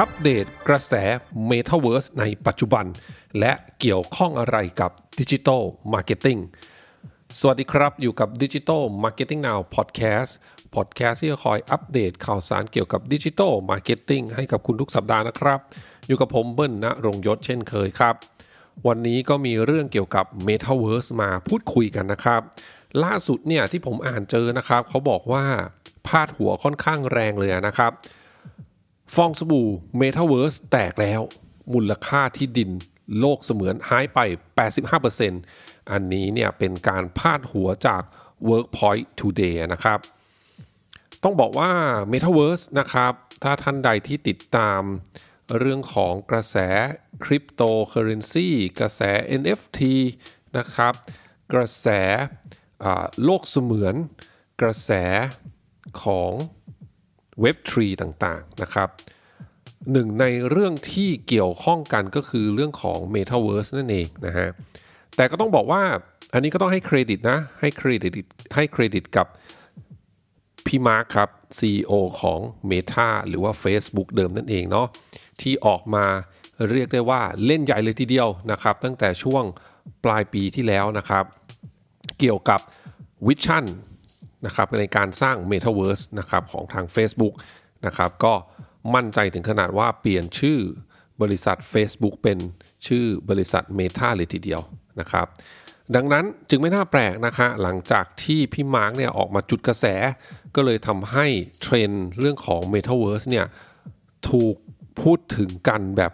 อัปเดตกระแส Metaverse ในปัจจุบัน และเกี่ยวข้องอะไรกับ digital marketing สวัสดีครับ อยู่กับ Digital Marketing Now Podcast Podcast ที่จะคอยอัปเดตข่าวสารเกี่ยวกับ digital marketing ให้กับคุณทุกสัปดาห์นะครับ อยู่กับผมเบิ้ลณรงยศเช่นเคยครับ วันนี้ก็มีเรื่องเกี่ยวกับ Metaverse มาพูดคุยกันนะครับ ล่าสุดเนี่ยที่ผมอ่านเจอนะครับ เขาบอกว่าพาดหัวค่อนข้างแรงเลยนะครับ ฟองสบู่ Metaverse แตกแล้ว มูลค่าที่ดินโลกเสมือนหายไป 85%อันนี้เนี่ยเป็นการพาดหัวจาก Workpoint Today นะครับ ต้องบอกว่า Metaverse นะครับ ถ้าท่านใดที่ติดตามเรื่องของกระแสคริปโตเคอเรนซีกระแส NFT นะครับ กระแสโลกเสมือน กระแสของ เว็บทรีต่างๆนะครับหนึ่งในเรื่องที่เกี่ยวข้องกันก็คือเรื่องของ Metaverse นั่นเองนะฮะแต่ก็ต้องบอกว่าอันนี้ก็ต้องให้เครดิตนะ ให้เครดิตให้เครดิตกับพี่มาร์คครับ CEO ของ Meta หรือว่า Facebook เดิมนั่นเองเนาะที่ออกมาเรียกได้ว่าเล่นใหญ่เลยทีเดียวนะครับ ตั้งแต่ช่วงปลายปีที่แล้วนะครับ เกี่ยวกับ vision นะครับในการสร้าง Metaverse นะครับของทาง Facebook นะครับก็มั่นใจถึงขนาดว่าเปลี่ยนชื่อบริษัท Facebook เป็นชื่อบริษัท Meta เลยทีเดียวนะครับดังนั้นจึงไม่น่าแปลกนะครับหลังจากที่พี่มาร์กเนี่ยออกมาจุดกระแส ก็เลยทำให้เทรนด์เรื่องของ Metaverse เนี่ยถูกพูดถึงกันแบบ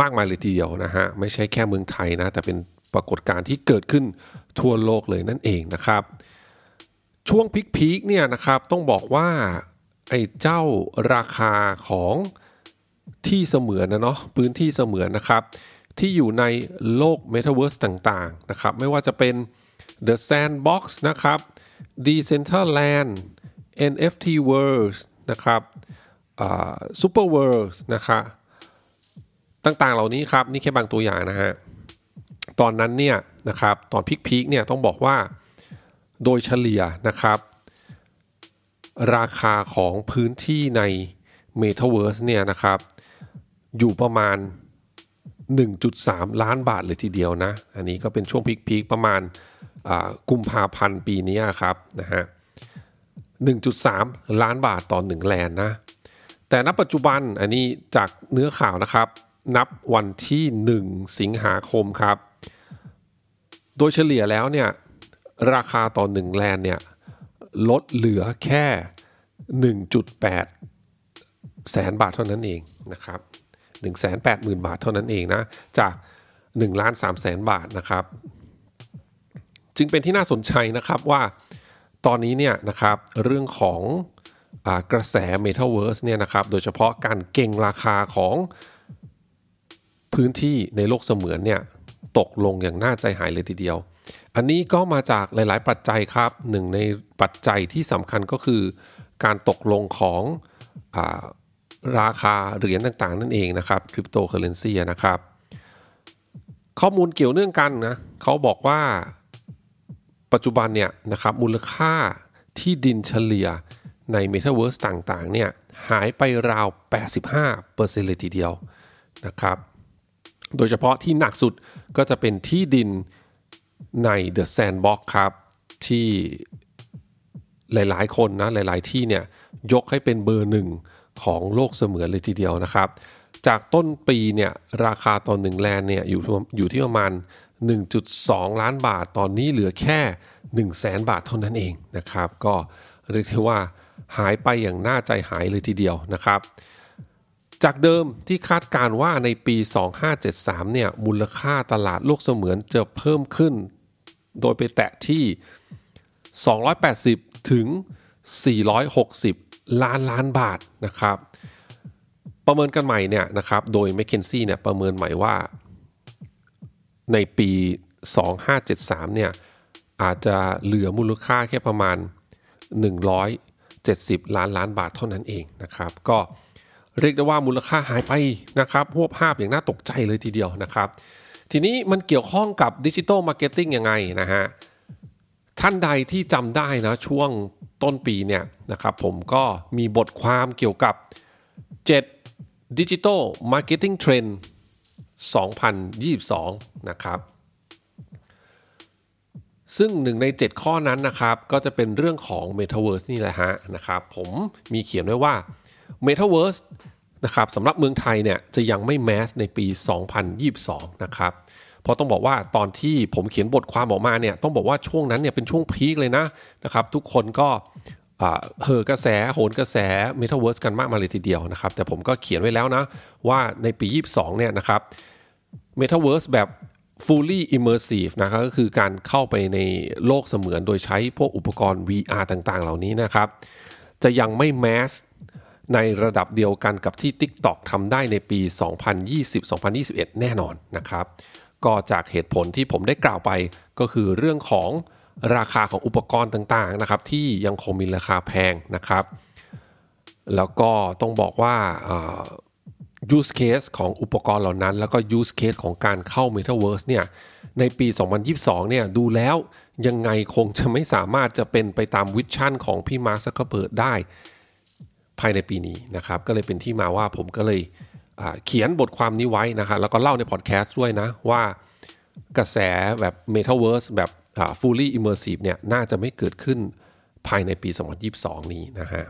มากมายเลยทีเดียวนะฮะไม่ใช่แค่เมืองไทยนะแต่เป็นปรากฏการณ์ที่เกิดขึ้นทั่วโลกเลยนั่นเองนะครับ ช่วงพีคๆเนี่ยนะครับต้องบอกว่าไอ้เจ้าราคาของที่เสมือนนะเนาะพื้นที่เสมือนนะครับ ที่อยู่ในโลก Metaverse ต่างๆนะครับ ไม่ว่าจะเป็น The Sandbox นะครับ Decentraland NFT World นะครับ Super World นะครับต่างๆเหล่านี้ครับ นี่แค่บางตัวอย่างนะฮะ ตอนนั้นเนี่ยนะครับตอนพีคๆเนี่ยต้องบอกว่า โดยเฉลี่ยนะครับ ราคาของพื้นที่ใน Metaverse เนี่ยนะครับ อยู่ประมาณ 1.3 ล้านบาทเลยทีเดียวนะ อันนี้ก็เป็นช่วงพีคๆประมาณกุมภาพันธ์ปีนี้ครับนะฮะ 1.3 ล้านบาทต่อ 1 แลนนะ แต่ณปัจจุบันอันนี้จากเนื้อข่าวนะครับ นับวันที่ 1 สิงหาคมครับ โดยเฉลี่ยแล้วเนี่ย ราคาต่อหนึ่งแลนเนี่ยลดเหลือแค่ 1.8 แสนบาทเท่านั้นเองนะครับ180,000 บาทเท่านั้นเองนะจาก1ล้าน3แสนบาทนะครับ จึงเป็นที่น่าสนใจนะครับว่าตอนนี้เนี่ยนะครับเรื่องของอกระแส Metaverse เนี่ยนะครับโดยเฉพาะการเก่งราคาของพื้นที่ในโลกเสมือนเนี่ยตกลงอย่างน่าใจหายเลยทีเดียว อันนี้ก็มาจากหลาย ๆ ปัจจัยครับหนึ่งในปัจจัยที่สำคัญก็คือ การตกลงของอราคาเหรียญต่าง ๆ นั่นเองนะครับคริปโตเคอเรนซีนะครับ ข้อมูลเกี่ยวเนื่องกันนะเขาบอกว่าปัจจุบันเนี่ยนะครับมูลค่าที่ดินเฉลี่ยใน Metaverse ต่างๆเนี่ยหายไปราว 85%เลยทีเดียวนะครับ โดยเฉพาะที่หนักสุดก็จะเป็นที่ดิน ใน The Sandbox ครับ ที่หลายๆ คนนะหลาย ๆ ที่เนี่ยยกให้เป็นเบอร์หนึ่งของโลกเสมือนเลยทีเดียวนะครับ จากต้นปีเนี่ยราคาต่อหนึ่งแลนเนี่ยอยู่อยู่ที่ประมาณ 1.2 ล้านบาท ตอนนี้เหลือแค่ 1 0 0 0 0แสนบาทเท่านั้นเองนะครับ ก็เรียกได้ว่าหายไปอย่างน่าใจหายเลยทีเดียวนะครับ จากเดิมที่คาดการว่าในปี 2573เนี่ยมูลค่าตลาดโลกเสมือนจะเพิ่มขึ้น โดยไปแตะที่ 280 ถึง 460 ล้านล้านบาทนะครับ ประเมินกันใหม่เนี่ยนะครับโดย m c k เคนซี่เนี่ยประเมินใหม่ว่าในปี 2573 เนี่ยอาจจะเหลือมูลค่าแค่ประมาณ 170 ล้านล้านบาทเท่านั้นเองนะครับ ก็เรียกได้ว่ามูลค่าหายไปนะครับพวกภาพอย่างน่าตกใจเลยทีเดียวนะครับ ทีนี้มันเกี่ยวข้องกับ digital marketing ยังไงนะฮะ ท่านใดที่จำได้นะช่วงต้นปีเนี่ยนะครับผมก็มีบทความเกี่ยวกับ 7 Digital Marketing Trend 2022 นะครับ ซึ่งหนึ่งใน 7 ข้อนั้นนะครับ ก็จะเป็นเรื่องของ Metaverse นี่แหละฮะนะครับผมมีเขียนไว้ว่า Metaverse นะครับสำหรับเมืองไทยเนี่ยจะยังไม่แมสในปี 2022 นะครับ เพราะต้องบอกว่าตอนที่ผมเขียนบทความออกมาเนี่ยต้องบอกว่าช่วงนั้นเนี่ยเป็นช่วงพีคเลยนะนะครับทุกคนก็เหอกระแสโหนกระแส Metaverse กันมากมาเลยทีเดียวนะครับ แต่ผมก็เขียนไว้แล้วนะ ว่าในปี 22 เนี่ยนะครับ Metaverse แบบ fully immersive นะครับก็คือการเข้าไปในโลกเสมือนโดยใช้พวกอุปกรณ์ VR ต่างๆ เหล่านี้นะครับ จะยังไม่แมสในระดับเดียวกันกับที่ TikTok ทำได้ในปี 2020-2021 แน่นอนนะครับ ก็จากเหตุผลที่ผมได้กล่าวไปก็คือเรื่องของราคาของอุปกรณ์ต่างๆนะครับ ที่ยังคงมีราคาแพงนะครับ แล้วก็ต้องบอกว่า use case ของอุปกรณ์เหล่านั้น แล้วก็ use case ของการเข้า Metaverse เนี่ยในปี 2022 เนี่ยดูแล้วยังไงคงจะไม่สามารถจะเป็นไปตาม vision ของพี่มาร์คซักเคอร์เบิร์กได้ภายในปีนี้นะครับ ก็เลยเป็นที่มาว่าผมก็เลย เขียนบทความนี้ไว้นะครับแล้วก็เล่าในพอดแคสต์ด้วยนะว่ากระแสแบบ Metaverse แบบ fully immersive เนี่ยน่าจะไม่เกิดขึ้นภายในปี 2022 นี้นะฮะ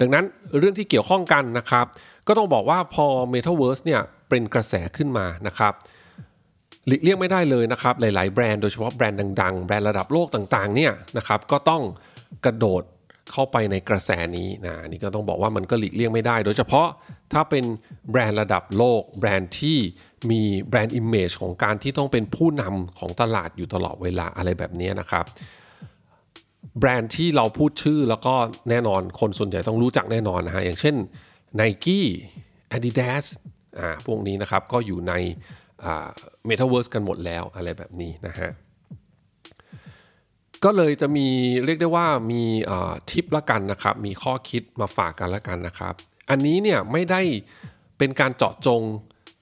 ดังนั้นเรื่องที่เกี่ยวข้องกันนะครับ ก็ต้องบอกว่าพอ Metaverse เนี่ยเป็นกระแสขึ้นมานะครับหลีกเลี่ยงไม่ได้เลยนะครับ หลาย ๆ แบรนด์โดยเฉพาะแบรนด์ดัง ๆ แบรนด์ระดับโลกต่าง ๆ เนี่ยนะครับก็ต้องกระโดด เข้าไปในกระแสนี้นะนี่ก็ต้องบอกว่ามันก็หลีกเลี่ยงไม่ได้ โดยเฉพาะถ้าเป็นแบรนด์ระดับโลก แบรนด์ที่มี brand image ของการที่ต้องเป็นผู้นำของตลาดอยู่ตลอดเวลาอะไรแบบนี้นะครับ แบรนด์ที่เราพูดชื่อแล้วก็แน่นอนคนส่วนใหญ่ต้องรู้จักแน่นอนนะฮะอย่างเช่น Nike Adidas อ่าพวกนี้นะครับก็อยู่ในอ่า Metaverse กันหมดแล้วอะไรแบบนี้นะฮะ ก็เลยจะมีเรียกได้ว่ามีทิปละกันนะครับ มีข้อคิดมาฝากกันละกันนะครับ อันนี้เนี่ยไม่ได้เป็นการเจาะจง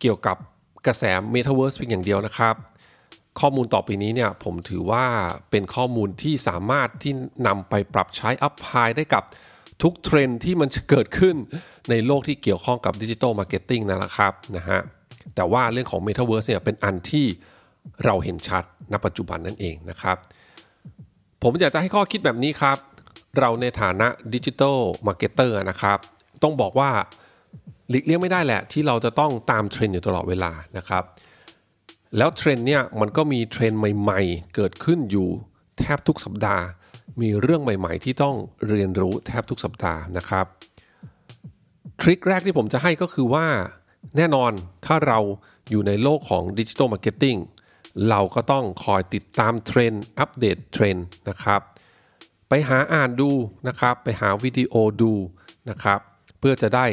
เกี่ยวกับกระแส Metaverse เพียงอย่างเดียวนะครับ ข้อมูลต่อไปนี้เนี่ยผมถือว่าเป็นข้อมูลที่สามารถที่นำไปปรับใช้ apply ได้กับทุกเทรนด์ที่มันจะเกิดขึ้นในโลกที่เกี่ยวข้องกับ digital marketing นั่นแหละครับนะฮะแต่ว่าเรื่องของ Metaverse เนี่ยเป็นอันที่เราเห็นชัดณปัจจุบันนั่นเองนะครับ ผมอยากจะให้ข้อคิดแบบนี้ครับ เราในฐานะ digital marketer นะครับ ต้องบอกว่าหลีกเลี่ยงไม่ได้แหละ ที่เราจะต้องตามเทรนด์อยู่ตลอดเวลานะครับ แล้วเทรนด์เนี่ยมันก็มีเทรนด์ใหม่ๆ เกิดขึ้นอยู่แทบทุกสัปดาห์ มีเรื่องใหม่ๆ ที่ต้องเรียนรู้แทบทุกสัปดาห์นะครับ trick แรกที่ผมจะให้ก็คือว่าแน่นอนถ้าเราอยู่ในโลกของ digital marketing เราก็ต้องคอยติดตามเทรนด์อัปเดตเทรนด์นะครับ ไปหาอ่านดูนะครับ ไปหาวิดีโอดูนะครับ เพื่อจะได้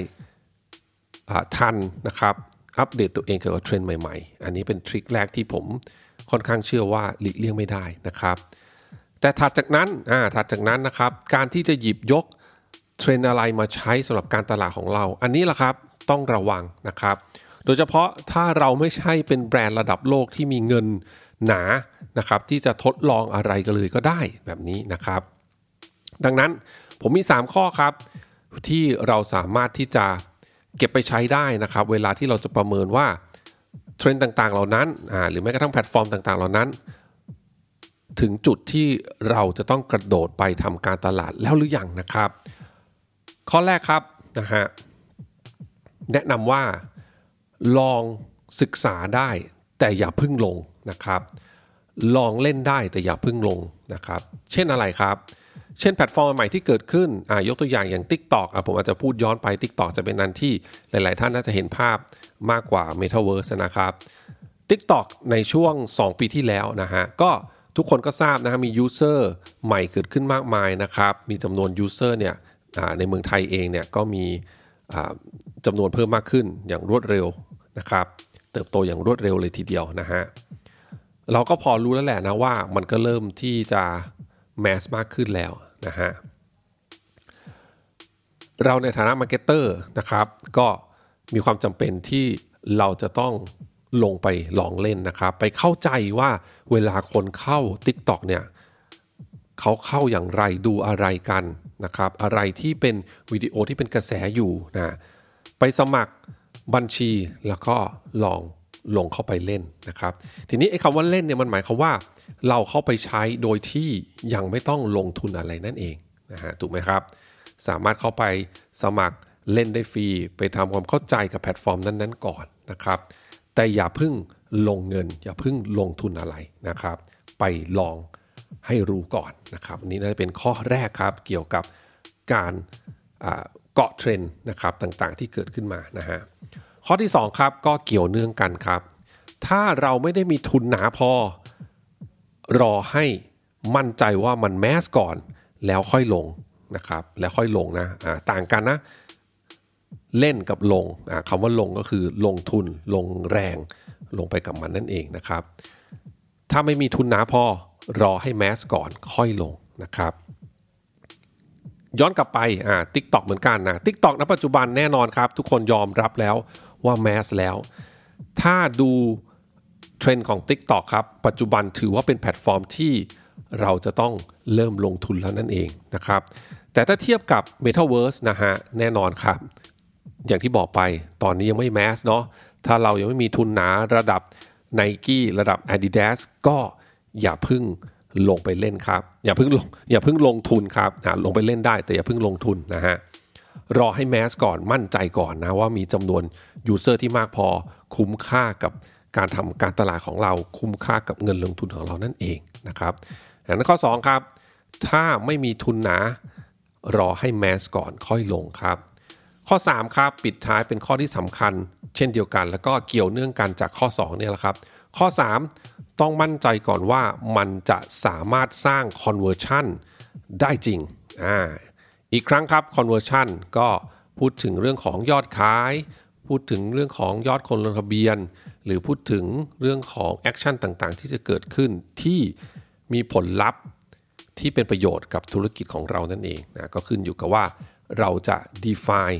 ทันนะครับอัปเดตตัวเองเกี่ยวกับเทรนด์ใหม่ๆ อันนี้เป็น trick แรกที่ผมค่อนข้างเชื่อว่าหลีกเลี่ยงไม่ได้นะครับ แต่ถัดจากนั้นอ่าถัดจากนั้นนะครับ การที่จะหยิบยกเทรนด์อะไรมาใช้สำหรับการตลาดของเรา อันนี้แหละครับต้องระวังนะครับ โดยเฉพาะถ้าเราไม่ใช่เป็นแบรนด์ระดับโลกที่มีเงินหนานะครับที่จะทดลองอะไรก็เลยก็ได้แบบนี้นะครับ ดังนั้นผมมี 3 ข้อครับ ที่เราสามารถที่จะเก็บไปใช้ได้นะครับ เวลาที่เราจะประเมินว่าเทรนด์ต่างๆ เหล่านั้นหรือแม้กระทั่งแพลตฟอร์มต่างๆ เหล่านั้น ถึงจุดที่เราจะต้องกระโดดไปทำการตลาดแล้วหรือยังนะครับ ข้อแรกครับนะฮะแนะนำว่า ลองศึกษาได้แต่อย่าพึ่งลงนะครับ ลองเล่นได้แต่อย่าพึ่งลงนะครับ เช่นอะไรครับ เช่นแพลตฟอร์มใหม่ที่เกิดขึ้นอ่ายกตัวอย่างอย่าง TikTok อะผมอาจจะพูดย้อนไป TikTok จะเป็นอันที่หลาย ๆ ท่านน่าจะเห็นภาพมากกว่า Metaverse นะครับ TikTok ในช่วง 2 ปีที่แล้วนะฮะก็ทุกคนก็ทราบนะฮะมี user ใหม่เกิดขึ้นมากมายนะครับมีจำนวน user เนี่ยในเมืองไทยเองเนี่ยก็มีจำนวนเพิ่มมากขึ้นอย่างรวดเร็ว นะครับเติบโตอย่างรวดเร็วเลยทีเดียวนะฮะเราก็พอรู้แล้วแหละนะว่ามันก็เริ่มที่จะ mass มากขึ้นแล้วนะฮะเราในฐานะ marketer นะครับก็มีความจำเป็นที่เราจะต้องลงไปลองเล่นนะครับ ไปเข้าใจว่าเวลาคนเข้า TikTok เนี่ยเขาเข้าอย่างไรดูอะไรกันนะครับ อะไรที่เป็นวิดีโอที่เป็นกระแสอยู่นะไปสมัคร บัญชีแล้วก็ลองลงเข้าไปเล่นนะครับ ทีนี้ไอ้คำว่าเล่นเนี่ยมันหมายความว่า เราเข้าไปใช้โดยที่ยังไม่ต้องลงทุนอะไรนั่นเองนะฮะถูกไหมครับ สามารถเข้าไปสมัครเล่นได้ฟรี ไปทำความเข้าใจกับแพลตฟอร์มนั้นๆก่อนนะครับ แต่อย่าพิ่งลงเงิน อย่าพิ่งลงทุนอะไรนะครับ ไปลองให้รู้ก่อนนะครับอันนี้น่าจะเป็นข้อแรกครับเกี่ยวกับการ เกาะเทรนด์นะครับต่างๆ ที่เกิดขึ้นมานะฮะข้อที่ 2 ครับก็เกี่ยวเนื่องกันครับ ถ้าเราไม่ได้มีทุนหนาพอ รอให้มั่นใจว่ามันแมสก่อน แล้วค่อยลงนะครับ แล้วค่อยลงนะะต่างกันนะ เล่นกับลงคำว่าลงก็คือลงทุนลงแรง ลงไปกับมันนั่นเองนะครับ ถ้าไม่มีทุนหนาพอรอให้ mass ก่อนค่อยลงนะครับ ย้อนกลับไปอ่า TikTok เหมือนกันนะ TikTok ณปัจจุบันแน่นอนครับ ทุกคนยอมรับแล้วว่า mass แล้ว ถ้าดูเทรนด์ของ TikTok ครับปัจจุบันถือว่าเป็นแพลตฟอร์มที่เราจะต้องเริ่มลงทุนแล้วนั่นเองนะครับแต่ถ้าเทียบกับ Metaverse นะฮะแน่นอนครับ อย่างที่บอกไปตอนนี้ยังไม่ mass เนาะถ้าเรายังไม่มีทุนหนาระดับ Nike ระดับ Adidas ก็อย่าพึ่ง ลงไปเล่นครับ อย่าเพิ่งลงอย่าเพิ่งลงทุนครับนะลงไปเล่นได้แต่อย่าเพิ่งลงทุนนะฮะรอให้ mass ก่อนมั่นใจก่อนนะว่ามีจำนวน user ที่มากพอคุ้มค่ากับการทำการตลาดของเราคุ้มค่ากับเงินลงทุนของเรานั่นเองนะครับอันนั้นข้อ 2 ครับ ถ้าไม่มีทุนหนารอให้แมสก่อนค่อยลงครับ ข้อ 3 ครับ ปิดท้ายเป็นข้อที่สำคัญ เช่นเดียวกัน แล้วก็เกี่ยวเนื่องกันจากข้อ 2 เนี่ยแหละครับ ข้อ 3 ต้องมั่นใจก่อนว่ามันจะสามารถสร้าง conversion ได้จริงอ่าอีกครั้งครับ conversion ก็พูดถึงเรื่องของยอดขาย พูดถึงเรื่องของยอดคนลงทะเบียน หรือพูดถึงเรื่องของแอคชั่นต่างๆ ที่จะเกิดขึ้นที่มีผลลัพธ์ที่เป็นประโยชน์กับธุรกิจของเรานั่นเองนะก็ขึ้นอยู่กับว่าเราจะ define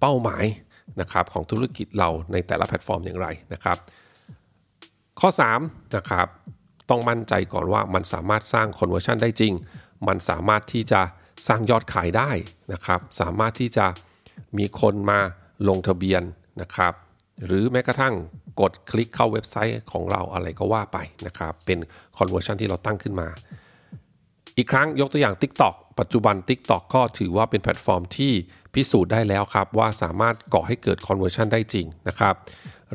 เป้าหมายนะครับของธุรกิจเราในแต่ละแพลตฟอร์มอย่างไรนะครับ ข้อ3นะครับต้องมั่นใจก่อนว่ามันสามารถสร้าง conversion ได้จริง มันสามารถที่จะสร้างยอดขายได้นะครับ สามารถที่จะมีคนมาลงทะเบียนนะครับ หรือแม้กระทั่งกดคลิกเข้าเว็บไซต์ของเราอะไรก็ว่าไปนะครับ เป็น conversion ที่เราตั้งขึ้นมา อีกครั้งยกตัวอย่าง TikTok ปัจจุบัน TikTok ก็ถือว่าเป็นแพลตฟอร์มที่พิสูจน์ได้แล้วครับ ว่าสามารถก่อให้เกิด conversion ได้จริงนะครับ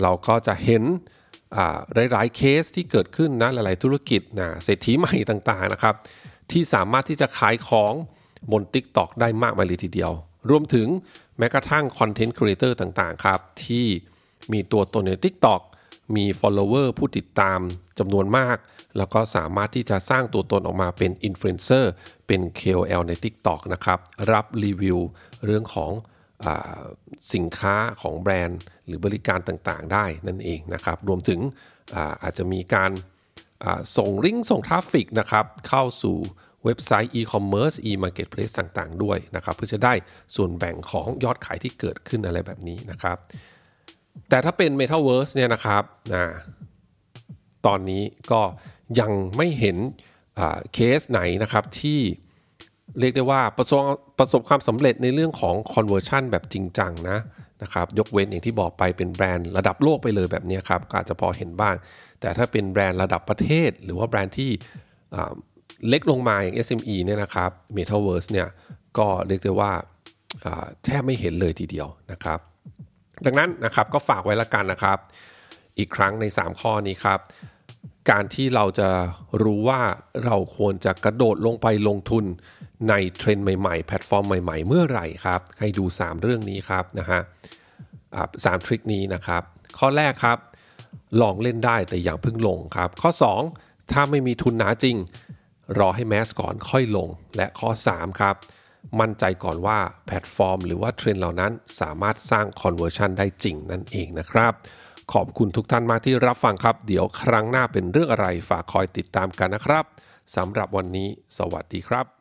เราก็จะเห็น หลายๆเคสที่เกิดขึ้นนะหลาย ๆ ธุรกิจนะเศรษฐีใหม่ต่างๆนะครับ ที่สามารถที่จะขายของบน TikTok ได้มากมายเลยทีเดียว รวมถึงแม้กระทั่ง content creator ต่างๆครับ ที่มีตัวตนใน TikTok มี follower ผู้ติดตามจำนวนมาก แล้วก็สามารถที่จะสร้างตัวตนออกมาเป็นอินฟลูเอนเซอร์เป็น KOL ใน TikTok นะครับ รับรีวิวเรื่องของ สินค้าของแบรนด์ หรือบริการต่างๆ ได้นั่นเองนะครับ รวมถึงอาอาจจะมีการส่งลิงก์ส่ง traffic นะครับเข้าสู่เว็บไซต์ e-commerce e-marketplace ต่างๆ ด้วยนะครับ เพื่อจะได้ส่วนแบ่งของยอดขายที่เกิดขึ้นอะไรแบบนี้นะครับ แต่ถ้าเป็น Metaverse เนี่ยนะครับนะตอนนี้ก็ยังไม่เห็นเคสไหนนะครับที่ เรียกได้ว่าประสบประสบความสำเร็จในเรื่องของ conversion แบบจริงจังนะนะครับยกเว้นอย่างที่บอกไปเป็นแบรนด์ระดับโลกไปเลยแบบนี้ครับก็อาจจะพอเห็นบ้าง แต่ถ้าเป็นแบรนด์ระดับประเทศ หรือว่าแบรนด์ที่เล็กลงมาอย่าง SME เนี่ยนะครับ Metaverse เนี่ยก็เรียกได้ว่าแทบไม่เห็นเลยทีเดียวนะครับ ดังนั้นนะครับก็ฝากไว้ละกันนะครับ อีกครั้งใน 3 ข้อนี้ครับ การที่เราจะรู้ว่าเราควรจะกระโดดลงไปลงทุน ในเทรนด์ใหม่ๆ แพลตฟอร์มใหม่ ๆ เมื่อไหร่ครับ ให้ดู 3 เรื่องนี้ครับนะฮะสามทริคนี้นะครับ ข้อแรกครับ ลองเล่นได้แต่อย่างพึ่งลงครับ ข้อ 2 ถ้าไม่มีทุนหนาจริง รอให้แมสก่อนค่อยลง และข้อ 3 ครับ มั่นใจก่อนว่าแพลตฟอร์ม หรือว่าเทรนด์เหล่านั้นสามารถสร้าง conversion ได้จริงนั่นเองนะครับขอบคุณทุกท่านมากที่รับฟังครับ เดี๋ยวครั้งหน้าเป็นเรื่องอะไรฝากคอยติดตามกันนะครับสำหรับวันนี้ สวัสดีครับ